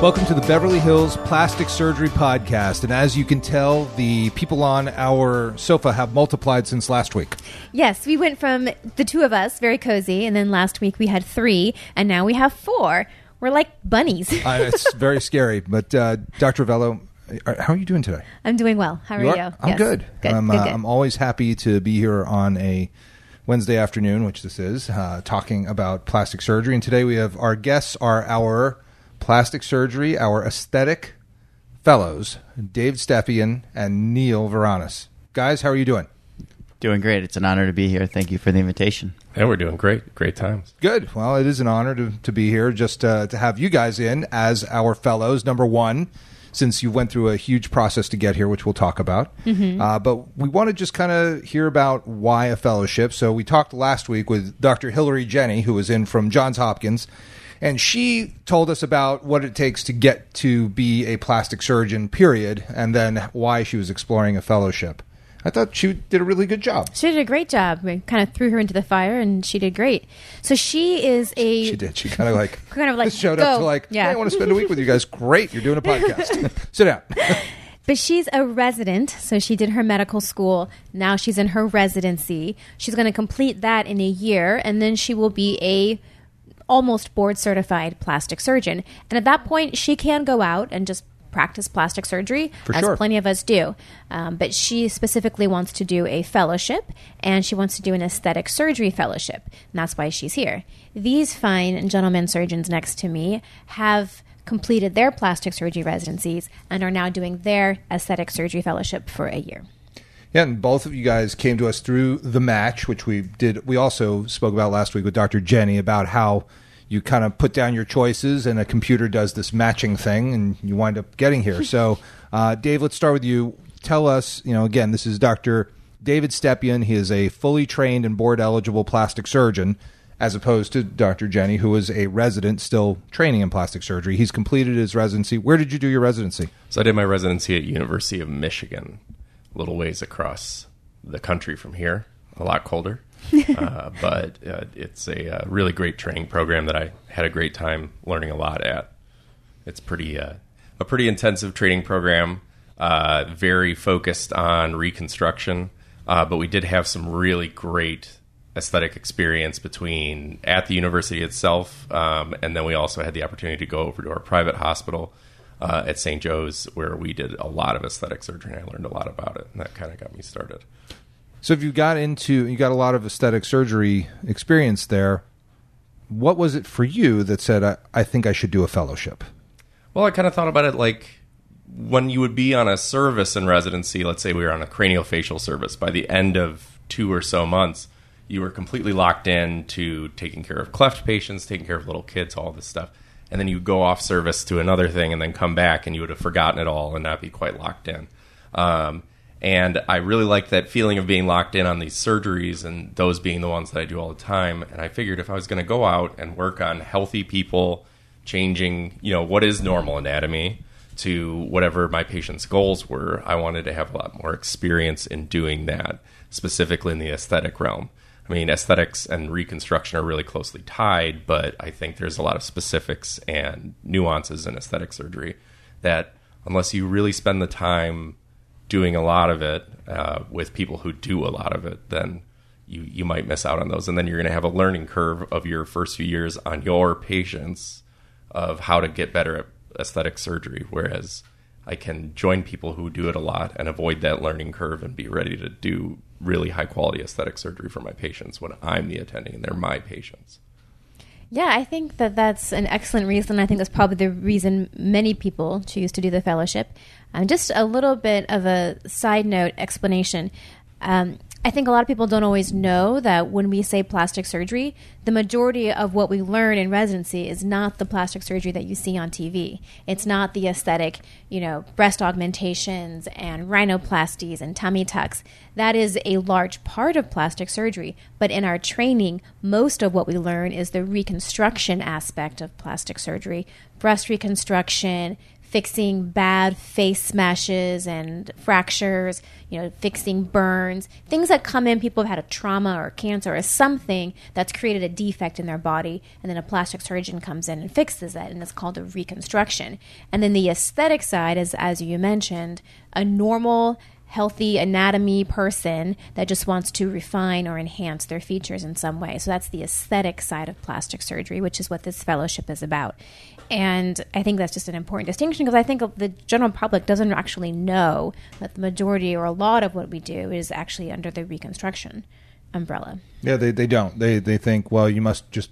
Welcome to the Beverly Hills Plastic Surgery Podcast. And as you can tell, the people on our sofa have multiplied since last week. Yes, we went from the two of us, very cozy, and then last week we had three, and now we have four. We're like bunnies. Uh, it's very scary. But uh, Dr. Vello, are- how are you doing today? I'm doing well. How are you? are? I'm Yes. good. Good. I'm, good, uh, good. I'm always happy to be here on a Wednesday afternoon, which this is, uh, talking about plastic surgery. And today we have our guests are our plastic surgery, our aesthetic fellows, Dave Stepien and Neil Vranis. Guys, how are you doing? Doing great. It's an honor to be here. Thank you for the invitation. And we're doing great. Great times. Good. Well, it is an honor to, to be here, just uh, to have you guys in as our fellows. Number one, since you went through a huge process to get here, which we'll talk about. Uh, but we want to just kind of hear about why a fellowship. So we talked last week with Dr. Hillary Jenny, who was in from Johns Hopkins. And she told us about what it takes to get to be a plastic surgeon, period, and then why she was exploring a fellowship. I thought she did a really good job. She did a great job. We kind of threw her into the fire, and she did great. So she is a She did. She kind of like Kind of like, showed up to like, Yeah. hey, I want to spend a week with you guys. Great, you're doing a podcast. Sit down. But she's a resident, so she did her medical school. Now she's in her residency. She's going to complete that in a year, and then she will be a almost board certified plastic surgeon. And at that point, she can go out and just practice plastic surgery, For as sure. plenty of us do. Um, but she specifically wants to do a fellowship, and she wants to do an aesthetic surgery fellowship. And that's why she's here. These fine gentlemen surgeons next to me have completed their plastic surgery residencies and are now doing their aesthetic surgery fellowship for a year. Yeah, and both of you guys came to us through the match, which we did. We also spoke about last week with Dr. Jenny about how you kind of put down your choices and a computer does this matching thing and you wind up getting here. so, uh, Dave, let's start with you. Tell us, you know, again, this is Dr. David Stepien. He is a fully trained and board eligible plastic surgeon, as opposed to Dr. Jenny, who is a resident still training in plastic surgery. He's completed his residency. Where did you do your residency? So I did my residency at University of Michigan, a little ways across the country from here, a lot colder. uh, but uh, it's a uh, really great training program that I had a great time learning a lot at. It's pretty uh, a pretty intensive training program, uh, very focused on reconstruction. Uh, but we did have some really great aesthetic experience between at the university itself, um, and then we also had the opportunity to go over to our private hospital uh, at St. Joe's, where we did a lot of aesthetic surgery, and I learned a lot about it, and that kind of got me started. So if you got into you got a lot of aesthetic surgery experience there, what was it for you that said I, I think I should do a fellowship? Well, I kind of thought about it like when you would be on a service in residency, let's say we were on a craniofacial service, by the end of two or so months, you were completely locked in to taking care of cleft patients, taking care of little kids, all this stuff. And then you go off service to another thing and then come back and you would have forgotten it all and not be quite locked in. Um, and I really liked that feeling of being locked in on these surgeries and those being the ones that I do all the time. And I figured if I was going to go out and work on healthy people, changing, you know, what is normal anatomy to whatever my patient's goals were, I wanted to have a lot more experience in doing that, specifically in the aesthetic realm. I mean, aesthetics and reconstruction are really closely tied, but I think there's a lot of specifics and nuances in aesthetic surgery that, unless you really spend the time doing a lot of it uh, with people who do a lot of it, then you you might miss out on those, and then you're going to have a learning curve of your first few years on your patients of how to get better at aesthetic surgery. Whereas I can join people who do it a lot and avoid that learning curve and be ready to do really high quality aesthetic surgery for my patients when I'm the attending and they're my patients. Yeah, I think that that's an excellent reason. I think that's probably the reason many people choose to do the fellowship. Um, just a little bit of a side note explanation. Um, I think a lot of people don't always know that when we say plastic surgery, the majority of what we learn in residency is not the plastic surgery that you see on TV. It's not the aesthetic, you know, breast augmentations and rhinoplasties and tummy tucks. That is a large part of plastic surgery. But in our training, most of what we learn is the reconstruction aspect of plastic surgery breast reconstruction, fixing bad face smashes and fractures, you know, fixing burns, things that come in. People have had a trauma or cancer or something that's created a defect in their body, and then a plastic surgeon comes in and fixes it, and it's called a reconstruction. And then the aesthetic side is, as you mentioned, a normal healthy anatomy person that just wants to refine or enhance their features in some way. So that's the aesthetic side of plastic surgery, which is what this fellowship is about. And I think that's just an important distinction because I think the general public doesn't actually know that the majority or a lot of what we do is actually under the reconstruction umbrella. Yeah, they, they don't. They they think, well, you must just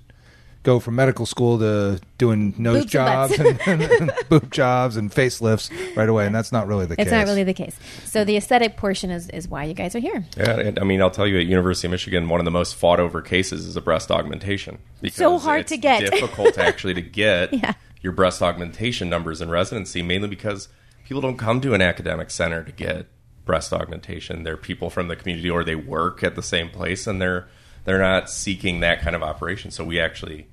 go from medical school to doing nose Boobs jobs butts. and, and, boob jobs and facelifts right away, and that's not really the It's case. not really the case. So the aesthetic portion is, is why you guys are here. Yeah, and, I mean, I'll tell you, at University of Michigan, one of the most fought over cases is a breast augmentation. Because So hard it's to get. difficult actually to get Yeah. Your breast augmentation numbers in residency, mainly because people don't come to an academic center to get breast augmentation. They're people from the community, or they work at the same place, and they're they're not seeking that kind of operation. So we actually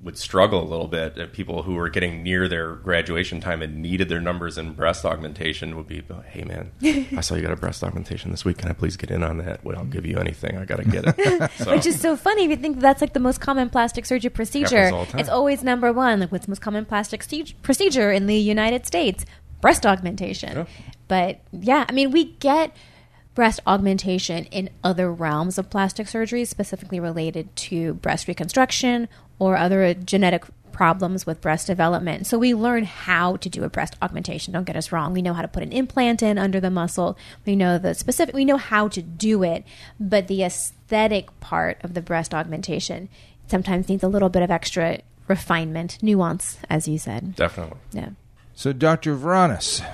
would struggle a little bit. If people who were getting near their graduation time and needed their numbers in breast augmentation would be, "Hey, man, I saw you got a breast augmentation this week. Can I please get in on that? Well, I'll give you anything. I got to get it." So, Which is so funny if you think that's like the most common plastic surgery procedure. Happens all the time. It's always number one. Like what's the most common plastic st- procedure in the United States? Breast augmentation. Yeah. But yeah, I mean, we get breast augmentation in other realms of plastic surgery, specifically related to breast reconstruction or other genetic problems with breast development. So we learn how to do a breast augmentation. Don't get us wrong. We know how to put an implant in under the muscle. We know the specific we know how to do it, but the aesthetic part of the breast augmentation sometimes needs a little bit of extra refinement, nuance, as you said. definitely. Yeah. So, Dr. Vranis,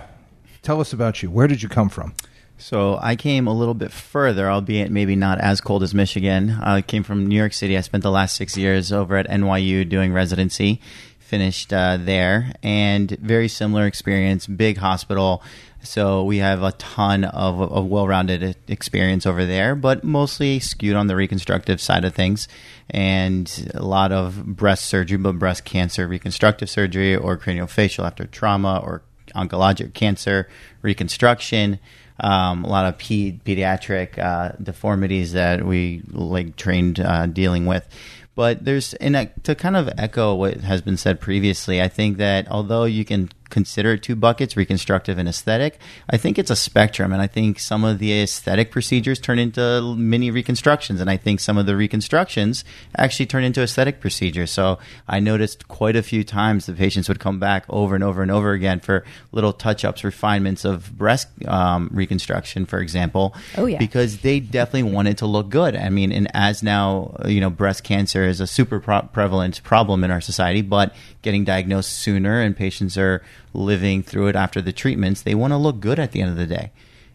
tell us about you. Where did you come from? So I came a little bit further, albeit maybe not as cold as Michigan. I came from New York City. I spent the last six years over at NYU doing residency. Finished uh, there, and very similar experience. Big hospital, so we have a ton of, of well-rounded experience over there, but mostly skewed on the reconstructive side of things, and a lot of breast surgery, but breast cancer reconstructive surgery or craniofacial after trauma or oncologic cancer reconstruction um, a lot of pe- pediatric uh, deformities that we like trained uh, dealing with. But there's and uh, to kind of echo what has been said previously. I think that although you can consider it two buckets, reconstructive and aesthetic, I think it's a spectrum, and I think some of the aesthetic procedures turn into mini reconstructions, and I think some of the reconstructions actually turn into aesthetic procedures. So I noticed quite a few times the patients would come back over and over and over again for little touch-ups, refinements of breast um, reconstruction, for example. Oh, yeah. because they definitely wanted to look good. I mean, and as now you know, breast cancer is a super pro- prevalent problem in our society, but getting diagnosed sooner and patients are living through it after the treatments, they want to look good at the end of the day.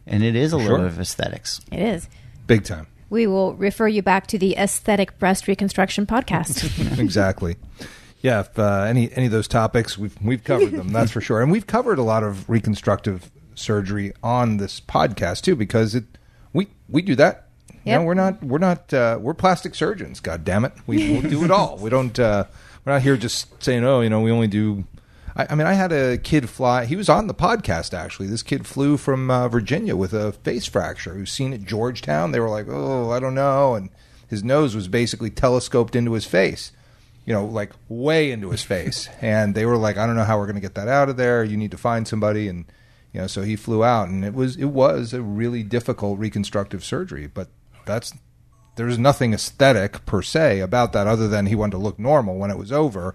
And it is a little bit of aesthetics. It is. Big time. We will refer you back to the aesthetic breast reconstruction podcast. exactly. Yeah, if uh, any any of those topics we've we've covered them, that's for sure. And we've covered a lot of reconstructive surgery on this podcast too, because it we we do that. You Yep. know, we're not we're not uh, we're plastic surgeons. God damn it, we we'll do it all. We don't uh, we're not here just saying oh you know we only do. I, I mean, I had a kid fly. He was on the podcast actually. This kid flew from uh, Virginia with a face fracture. Who's seen at Georgetown? They were like, oh, I don't know, and his nose was basically telescoped into his face you know, like way into his face. And they were like, I don't know how we're going to get that out of there. You need to find somebody. And, you know, so he flew out and it was, it was a really difficult reconstructive surgery, but that's, there's nothing aesthetic per se about that other than he wanted to look normal when it was over.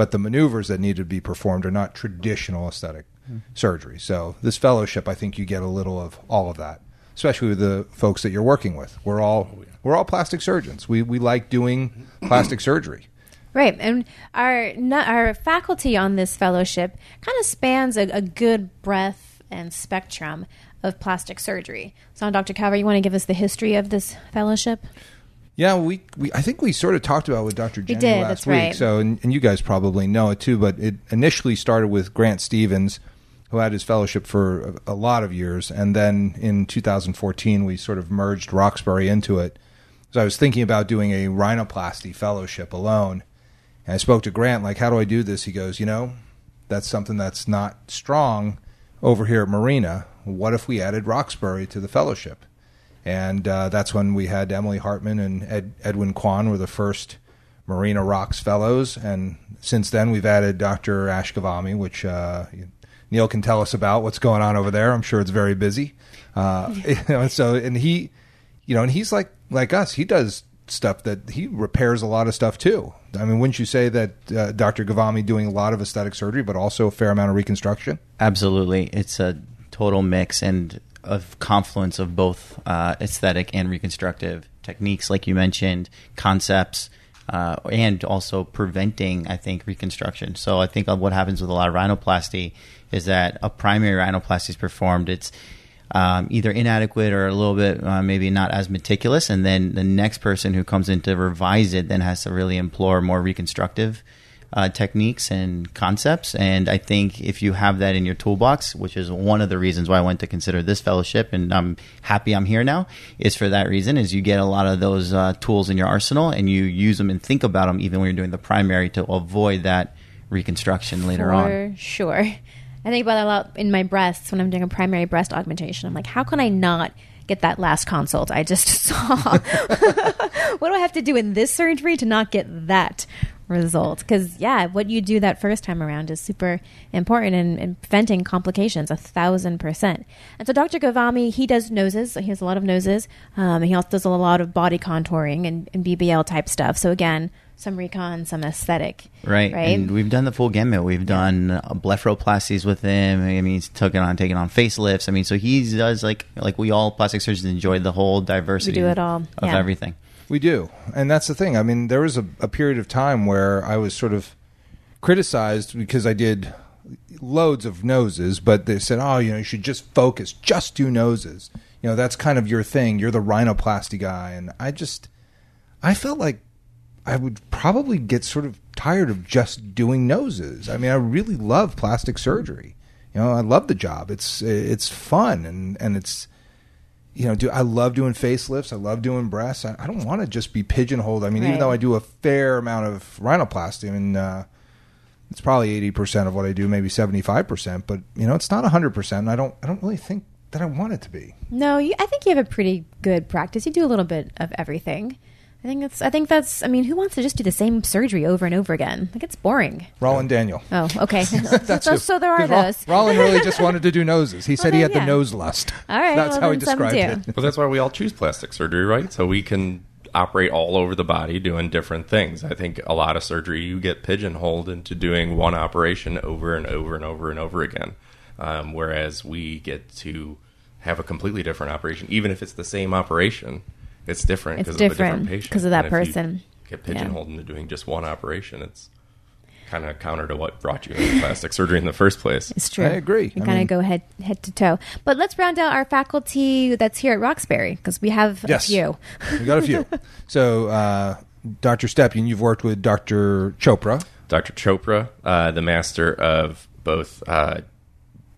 But the maneuvers that need to be performed are not traditional aesthetic surgery. So this fellowship, I think you get a little of all of that, especially with the folks that you're working with. We're all, oh, we're all plastic surgeons. We, we like doing plastic surgery. Right, and our no- our faculty on this fellowship kind of spans a, a good breadth and spectrum of plastic surgery. So, Dr. Calvert, you want to give us the history of this fellowship? Yeah, we, we I think we sort of talked about it with Dr. Jenny did, last week. right. So, and, and you guys probably know it too. But it initially started with Grant Stevens, who had his fellowship for a, a lot of years, and then in 2014 we sort of merged Roxbury into it. So I was thinking about doing a rhinoplasty fellowship alone, and I spoke to Grant like, "How do I do this?" He goes, "You know, that's something that's not strong over here at Marina. What if we added Roxbury to the fellowship? And uh, that's when we had Emily Hartman and Ed, Edwin Kwan were the first Marina Rocks fellows, and since then we've added Dr. Ashkavami, which uh, Neil can tell us about what's going on over there. I'm sure it's very busy. Uh, you know, so and he, you know, and he's like like us. He does stuff that he repairs a lot of stuff too. I mean, wouldn't you say that uh, Dr. Ghavami doing a lot of aesthetic surgery, but also a fair amount of reconstruction? Absolutely, it's a total mix and of confluence of both uh, aesthetic and reconstructive techniques, like you mentioned, concepts. Uh, and also preventing, I think, reconstruction. So I think what happens with a lot of rhinoplasty is that a primary rhinoplasty is performed. It's um, either inadequate or a little bit uh, maybe not as meticulous. And then the next person who comes in to revise it then has to really implore more reconstructive uh, techniques and concepts. And I think if you have that in your toolbox, which is one of the reasons why I went to consider this fellowship, and I'm happy I'm here now, is for that reason. Is you get a lot of those uh, tools in your arsenal and you use them and think about them even when you're doing the primary to avoid that reconstruction later For on. sure. I think about that a lot in my breasts when I'm doing a primary breast augmentation. I'm like, how can I not get that last consult I just saw? what do I have to do in this surgery to not get that result? Because, yeah, what you do that first time around is super important in, in preventing complications, a thousand percent. And so Dr. Ghavami, he does noses. He has a lot of noses. Um, he also does a lot of body contouring and, and BBL type stuff. So, again, some recon, some aesthetic. Right. Right. And we've done the full gamut. We've done uh, blepharoplasties with him. I mean, he's taken on taking on facelifts. I mean, so he does like like we all plastic surgeons enjoy the whole diversity We do it all. of Yeah. everything. We do, and that's the thing. I mean, there was a, a period of time where I was sort of criticized because I did loads of noses, but they said, "Oh, you know, you should just focus, just do noses." You know, that's kind of your thing. You're the rhinoplasty guy, and I just, I felt like I would probably get sort of tired of just doing noses. I mean, I really love plastic surgery. You know, I love the job. It's it's fun and and it's you know, do I love doing facelifts? I love doing breasts. I, I don't want to just be pigeonholed. I mean, even though I do a fair amount of rhinoplasty, I mean, uh, it's probably eighty percent of what I do, maybe seventy five percent. But you know, it's not hundred percent. I don't. I don't really think that I want it to be. No, you, I think you have a pretty good practice. You do a little bit of everything. I think that's. I think that's. I mean, who wants to just do the same surgery over and over again? Like it's boring. Roland Daniel. Oh, okay. That's so, who. so there are those. Roland really just wanted to do noses. He said he then, had the nose lust. All right, That's well, how he described it. Well, that's why we all choose plastic surgery, right? So we can operate all over the body doing different things. I think a lot of surgery, you get pigeonholed into doing one operation over and over and over and over again. Um, whereas we get to have a completely different operation, even if it's the same operation. It's different because of a different different patient. 'cause of that And if you person. Get Yeah. pigeonholed into doing just one operation. It's kind of counter to what brought you into plastic surgery in the first place. It's true. I agree. We kind of go head head to toe. But let's round out our faculty that's here at Roxbury because we have Yes. a few. We got a few. so, uh, Dr. Stepien, you've worked with Dr. Chopra. Dr. Chopra, uh, the master of both uh,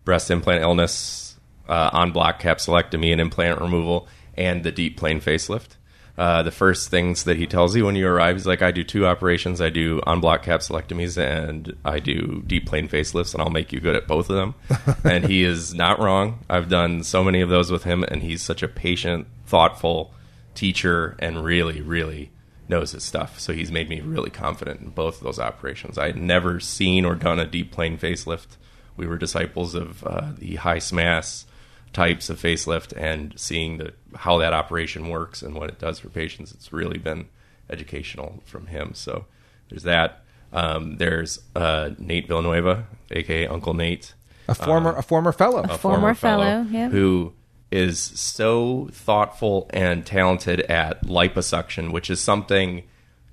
breast implant illness, uh, en bloc capsulectomy and implant removal, and the deep plane facelift. Uh, the first things that he tells you when you arrive is like, I do two operations. I do en bloc capsulectomies and I do deep plane facelifts, and I'll make you good at both of them. and he is not wrong. I've done so many of those with him, and he's such a patient, thoughtful teacher and really, really knows his stuff. So he's made me really confident in both of those operations. I had never seen or done a deep plane facelift. We were disciples of uh, the high SMAS types of facelift and seeing the how that operation works and what it does for patients. It's really been educational from him. So there's that. Um, there's uh, Nate Villanueva, aka Uncle Nate A former, a former fellow. a Former fellow, yeah. who is so thoughtful and talented at liposuction, which is something,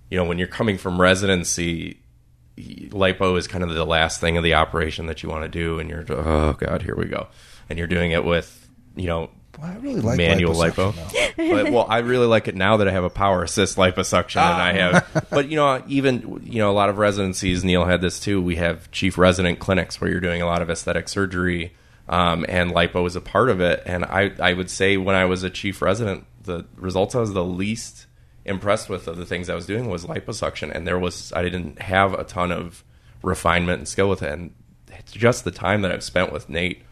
you know, when you're coming from residency, lipo is kind of the last thing of the operation that you want to do, and you're, oh god, here we go, and you're doing it with, you know. Well, I really like manual lipo, but, well, I really like it now that I have a power assist liposuction, and I have. But you know, even you know, a lot of residencies. Neil had this too. We have chief resident clinics where you're doing a lot of aesthetic surgery, um, and lipo is a part of it. And I, I would say when I was a chief resident, the results I was the least impressed with of the things I was doing was liposuction, and there was I didn't have a ton of refinement and skill with it. And just the time that I've spent with Nate,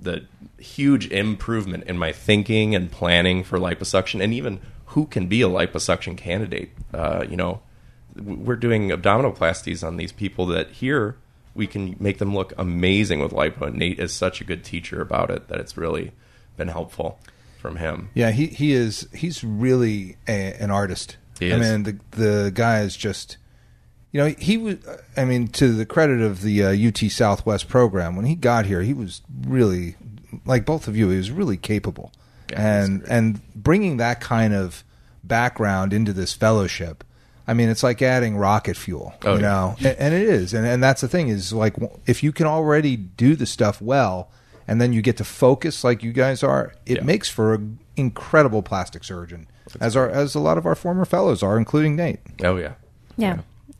the huge improvement in my thinking and planning for liposuction, and even who can be a liposuction candidate. Uh, you know, we're doing abdominoplasties on these people that here we can make them look amazing with lipo. And Nate is such a good teacher about it that it's really been helpful from him. Yeah, he he is he's really a, an artist. He I is. mean, the the guy is just you know, he was I mean, to the credit of the uh, UT Southwest program, when he got here, he was really like both of you, he was really capable. Yeah, and and bringing that kind of background into this fellowship I mean, it's like adding rocket fuel, Oh, you yeah. know, and, and it is, and and that's the thing is like if you can already do the stuff well, and then you get to focus like you guys are, it Yeah. makes for an incredible plastic surgeon, as our as a lot of our former fellows are, including Nate. Oh yeah. Yeah.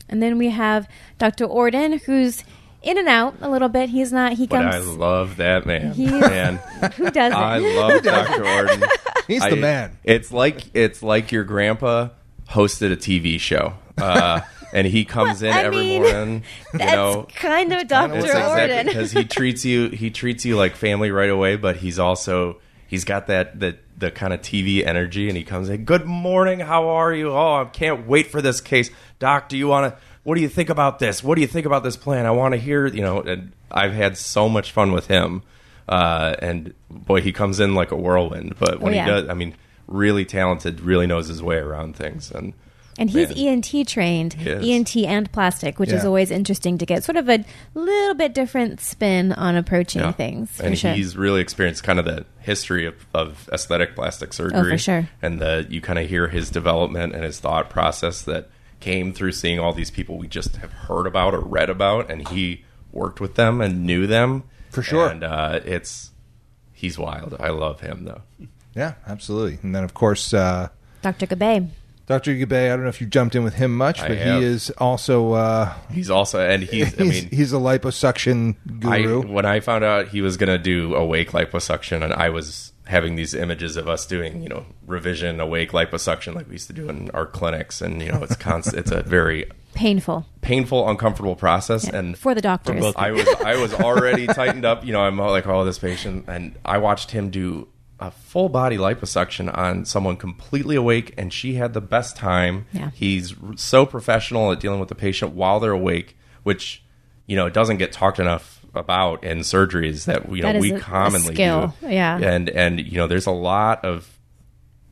And then we have Dr. Orden, who's in and out a little bit. He's not, he But I love that man. He's- Man, who does? I love Dr. Orden. He's I- the man. It's like it's like your grandpa hosted a TV show, uh, and he comes in I every mean, morning. You That's know, kind of Dr. Orden. because he treats you he treats you like family right away, but he's also he's got that the the kind of TV energy, and he comes in. Good morning, how are you? Oh, I can't wait for this case, Doc. Do you want to? What do you think about this? What do you think about this plan? I want to hear. You know, and I've had so much fun with him, uh, and boy, he comes in like a whirlwind. But when Oh, yeah. he does, I mean, really talented, really knows his way around things, and And he's Man. ENT trained, He. ENT and plastic, which is always interesting to get sort of a little bit different spin on approaching Yeah. things. And sure. he's really experienced kind of the history of, of aesthetic plastic surgery. Oh, for sure. And the you kind of hear his development and his thought process that came through seeing all these people we just have heard about or read about, and he worked with them and knew them For sure. And uh, it's he's wild. I love him though. Yeah, absolutely. And then of course, uh, Dr. Gabe. Dr. Gabay. I don't know if you jumped in with him much, I but have. he is also uh, He's also and he's. I he's, mean, he's a liposuction I, guru. when I found out he was going to do awake liposuction, and I was having these images of us doing, you know, revision awake liposuction like we used to do in our clinics, and you know, it's constant. it's a very Painful. painful, uncomfortable process, and For the doctors. I was I was already tightened up. You know, I'm like, oh, this patient, and I watched him do a full body liposuction on someone completely awake, and she had the best time. Yeah. He's r- so professional at dealing with the patient while they're awake, which you know it doesn't get talked enough about in surgeries that you know That we a- a commonly skill. do. Yeah. and and you know, there's a lot of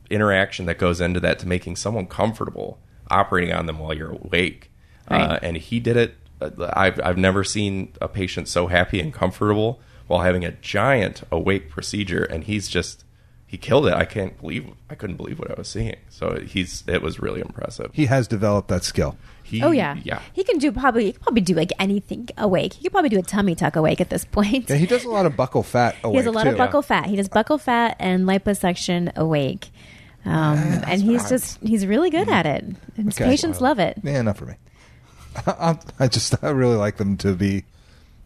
interaction that goes into that to making someone comfortable operating on them while you're awake. Uh, and he did it. uh, I've, I've never seen a patient so happy and comfortable while having a giant awake procedure. And he's just, he killed it. I can't believe, I couldn't believe what I was seeing. So he's, it was really impressive. he has developed that skill. He, Oh yeah, Yeah. He can do probably. He can probably do like anything awake. He could probably do a tummy tuck awake at this point. Yeah, he does a lot of buccal fat. Awake. he has a lot too. of buccal fat. He does buccal fat and liposuction awake. Um, and he's just he's really good at it. And his Okay. patients love it. Yeah, not for me. I, I just I really like them to be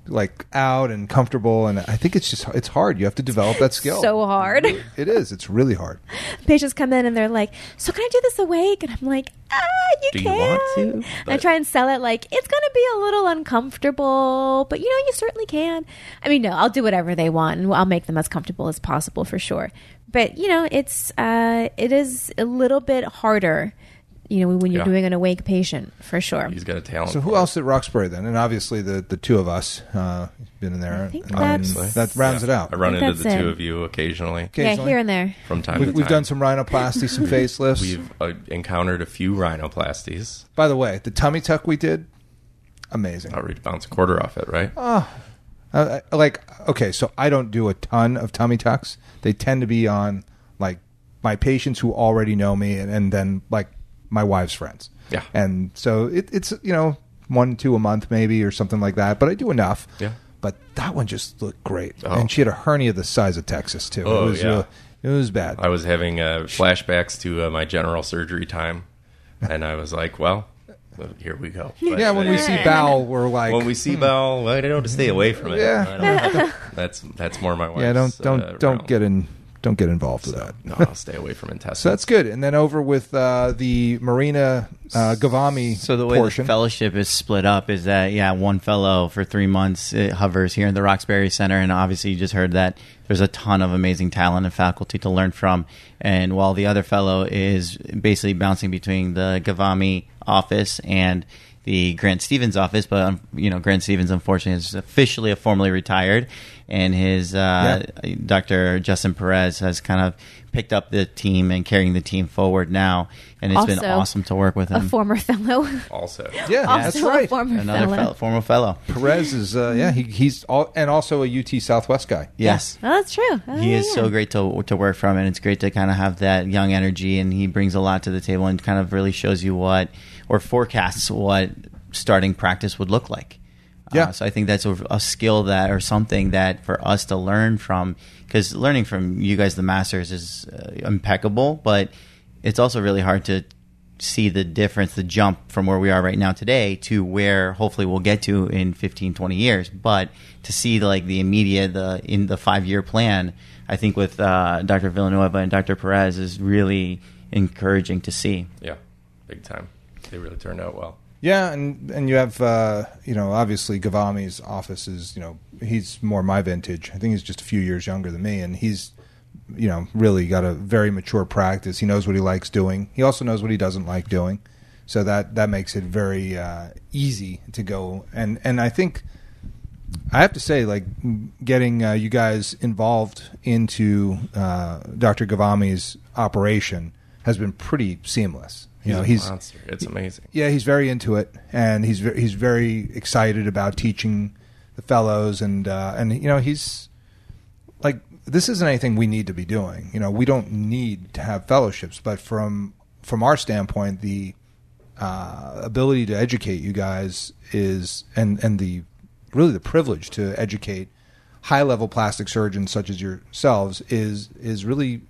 like out and comfortable, and I think it's just it's hard. You have to develop that skill. So hard. it is. It's really hard. patients come in and they're like, "So can I do this awake?" And I'm like, "Ah, you Do you can." want to? And I try and sell it like it's going to be a little uncomfortable, but you know, you certainly can. I mean, no, I'll do whatever they want, and I'll make them as comfortable as possible for sure. But you know, it's uh, it is a little bit harder, you know, when you're Yeah. doing an awake patient for sure. He's got a talent. So who for it. else at Roxbury then? And obviously the the two of us uh, been in there. I think and that's- that rounds it out. I run I into the that's two of you occasionally Yeah, here and there. from time We've, to time. we've done some rhinoplasty, some facelifts. We've uh, encountered a few rhinoplasties. By the way, the tummy tuck we did, amazing. I'll read bounce a quarter off it, right? Uh, uh, like okay, so I don't do a ton of tummy tucks. They tend to be on like my patients who already know me, and, and then like my wife's friends. Yeah. and so it, it's you know one two a month maybe or something like that. But I do enough. Yeah. But that one just looked great, Oh. and she had a hernia the size of Texas too. Oh, it was yeah. uh, it was bad. I was having uh, flashbacks to uh, my general surgery time, and I was like, "Well, uh, here we go." But, yeah, when uh, we see Bowel, we're like, when we see Bell, well, I don't have to stay away from it. Yeah. I don't- that's that's more my wife's. yeah, don't don't uh, don't realm. get in don't get involved with that. No, I'll stay away from intestines. So that's good. And then over with uh, the Marina uh, Ghavami So the way portion. the fellowship is split up is that yeah, one fellow for three months it hovers here in the Roxbury Center, and obviously you just heard that there's a ton of amazing talent and faculty to learn from. And while the other fellow is basically bouncing between the Ghavami office and the Grant Stevens office, but um, you know Grant Stevens unfortunately is officially formally retired, and his uh, Dr. Justin Perez has kind of picked up the team and carrying the team forward now, and it's been awesome to work with him. A former fellow. also. yeah, also that's a right. former Another fellow. fellow, former fellow. Perez is uh, yeah he, he's all, and also a UT Southwest guy. Yes. Oh, that's true. Oh, He is so great to to work from, and it's great to kind of have that young energy, and he brings a lot to the table, and kind of really shows you what or forecasts what starting practice would look like. Yeah. Uh, so I think that's a, a skill that or something that for us to learn from, because learning from you guys, the masters, is uh, impeccable, but it's also really hard to see the difference, the jump from where we are right now today to where hopefully we'll get to in 15, 20 years. But to see like the immediate, the in the five year plan, I think with uh, Dr. Villanueva and Dr. Perez is really encouraging to see. Yeah, big time. They really turned out well. Yeah, and and you have uh, you know obviously Ghavami's office is you know he's more my vintage. I think he's just a few years younger than me, and he's you know really got a very mature practice. He knows what he likes doing. He also knows what he doesn't like doing. So that that makes it very uh, easy to go and and I think I have to say like getting uh, you guys involved into uh, Dr. Ghavami's operation has been pretty seamless. You know, a he's monster. It's amazing. yeah, he's very into it, and he's ve- he's very excited about teaching the fellows, and uh, and you know he's like this isn't anything we need to be doing. You know, we don't need to have fellowships, but from from our standpoint, the uh, ability to educate you guys is and and the really the privilege to educate high level plastic surgeons such as yourselves is is really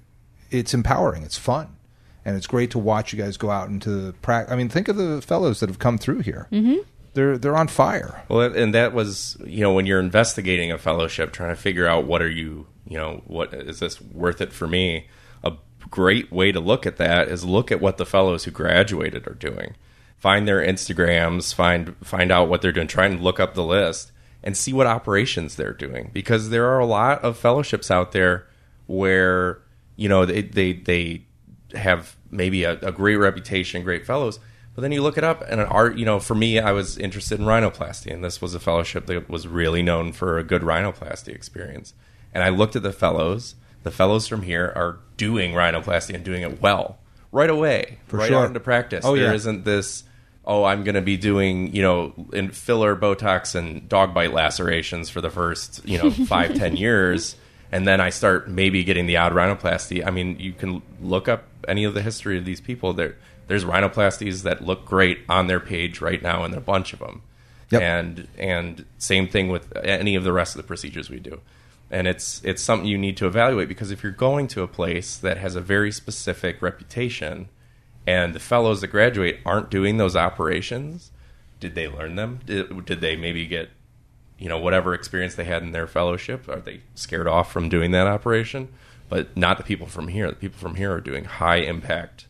it's empowering. It's fun. And it's great to watch you guys go out into the practice. I mean, think of the fellows that have come through here. Mm-hmm. They're they're on fire. Well, and that was you know when you're investigating a fellowship, trying to figure out what are you you know what is this worth it for me? A great way to look at that is look at what the fellows who graduated are doing. Find their Instagrams, find find out what they're doing. Try and look up the list and see what operations they're doing because there are a lot of fellowships out there where you know they they, they have maybe a, a great reputation, great fellows, but then you look it up and an art. You know, for me, I was interested in rhinoplasty, and this was a fellowship that was really known for a good rhinoplasty experience. And I looked at the fellows. The fellows from here are doing rhinoplasty and doing it well right away, For right sure. out into practice. Oh, There yeah. isn't this. Oh, I'm going to be doing you know in filler, Botox, and dog bite lacerations for the first you know five ten years, and then I start maybe getting the odd rhinoplasty. I mean, you can look up any of the history of these people. There, there's rhinoplasties that look great on their page right now, and there are a bunch of them. Yep. And and same thing with any of the rest of the procedures we do. And it's it's something you need to evaluate because if you're going to a place that has a very specific reputation, and the fellows that graduate aren't doing those operations, did they learn them? Did, did they maybe get you know whatever experience they had in their fellowship are they scared off from doing that operation but not the people from here the people from here are doing high impact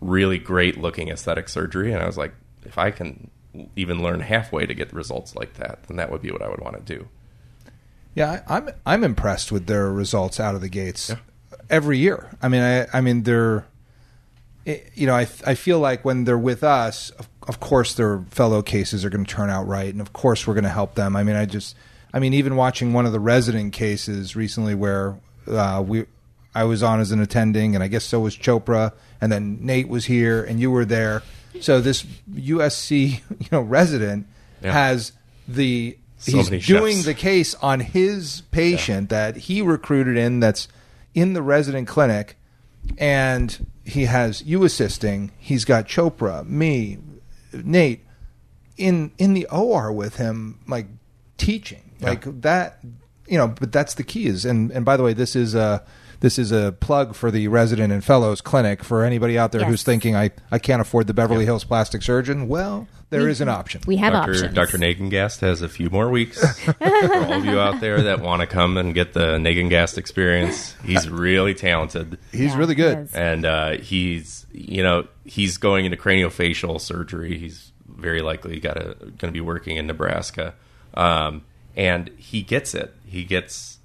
really great looking aesthetic surgery and i was like if i can even learn halfway to get results like that then that would be what i would want to do Yeah, I'm I'm impressed with their results out of the gates Yeah. every year. I mean, I I mean they're, it, you know, I I feel like when they're with us, of, of course their fellow cases are going to turn out right, and of course we're going to help them. I mean, I just, I mean, even watching one of the resident cases recently where uh, we. I was on as an attending, and I guess so was Chopra, and then Nate was here, and you were there. So this USC, you know, resident Yeah. has the So he's doing chefs. the case on his patient that he recruited in that's in the resident clinic and he has you assisting he's got chopra me nate in in the or with him like teaching like that you know but that's the key is and and by the way this is uh this this is a plug for the resident and fellows clinic for anybody out there Yes. who's thinking I, I can't afford the Beverly Hills plastic surgeon. Well, there is an option. We have Dr. options. Dr. Nagengast has a few more weeks for all of you out there that want to come and get the Nagengast experience. He's really talented. He's Yeah, really good. is. and uh, he's you know he's going into craniofacial surgery. He's very likely got to going to be working in Nebraska, um, and he gets it. He gets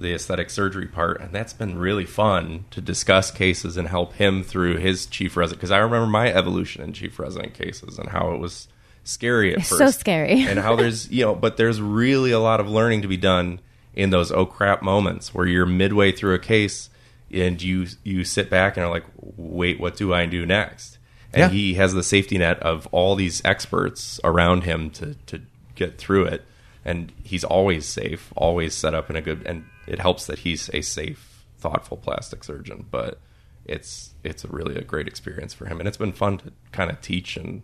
the aesthetic surgery part, and that's been really fun to discuss cases and help him through his chief resident. Because I remember my evolution in chief resident cases and how it was scary at It's first, so scary. and how there's you know, but there's really a lot of learning to be done in those oh crap moments where you're midway through a case and you you sit back and are like, wait, what do I do next? And Yeah. he has the safety net of all these experts around him to to get through it, and he's always safe, always set up in a good, and it helps that he's a safe, thoughtful plastic surgeon, but. It's it's really a great experience for him, and it's been fun to kind of teach and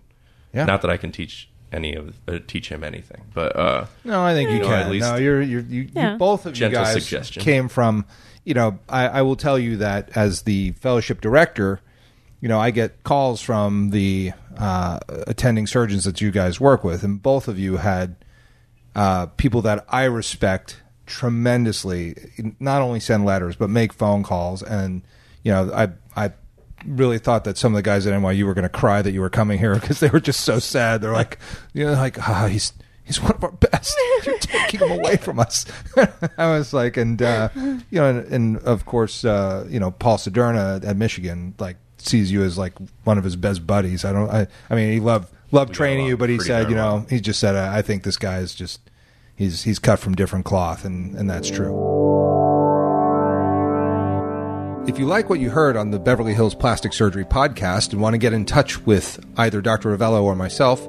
Yeah. not that I can teach any of uh, teach him anything, but uh, No, I think you You know, can. at least- no, you're, you're, you, Yeah. you both of Gentle you guys suggestion. came from. You know, I, I will tell you that as the fellowship director, you know, I get calls from the uh, attending surgeons that you guys work with, and both of you had uh, people that I respect tremendously. Not only send letters, but make phone calls, and you know, I I really thought that some of the guys at NYU were going to cry that you were coming here because they were just so sad. They're like, you know, like ah, he's he's one of our best. You're taking him away from us. I was like, and uh, you know, and, and of course, uh, you know, Paul Cederna at Michigan like sees you as like one of his best buddies. I don't. I, I mean, he loved loved We training along you, but he said, you know, he just said, I, I think this guy is just he's he's cut from different cloth, and and that's true. If you like what you heard on the Beverly Hills Plastic Surgery podcast and want to get in touch with either Dr. Rovelo or myself,